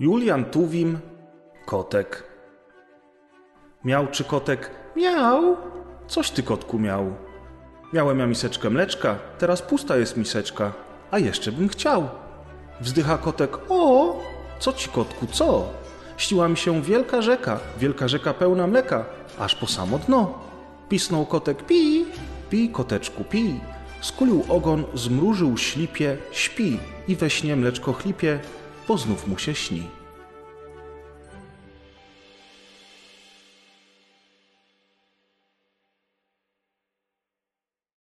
Julian Tuwim, kotek. Miał czy kotek? Miał. Coś ty, kotku, miał. Miałem ja miseczkę mleczka, teraz pusta jest miseczka, a jeszcze bym chciał. Wzdycha kotek, o, co ci, kotku, co? Ściła mi się wielka rzeka, wielka rzeka pełna mleka, aż po samo dno. Pisnął kotek, pi, pi, koteczku, pi. Skulił ogon, zmrużył ślipie, śpi i we śnie mleczko chlipie, bo znów mu się śni.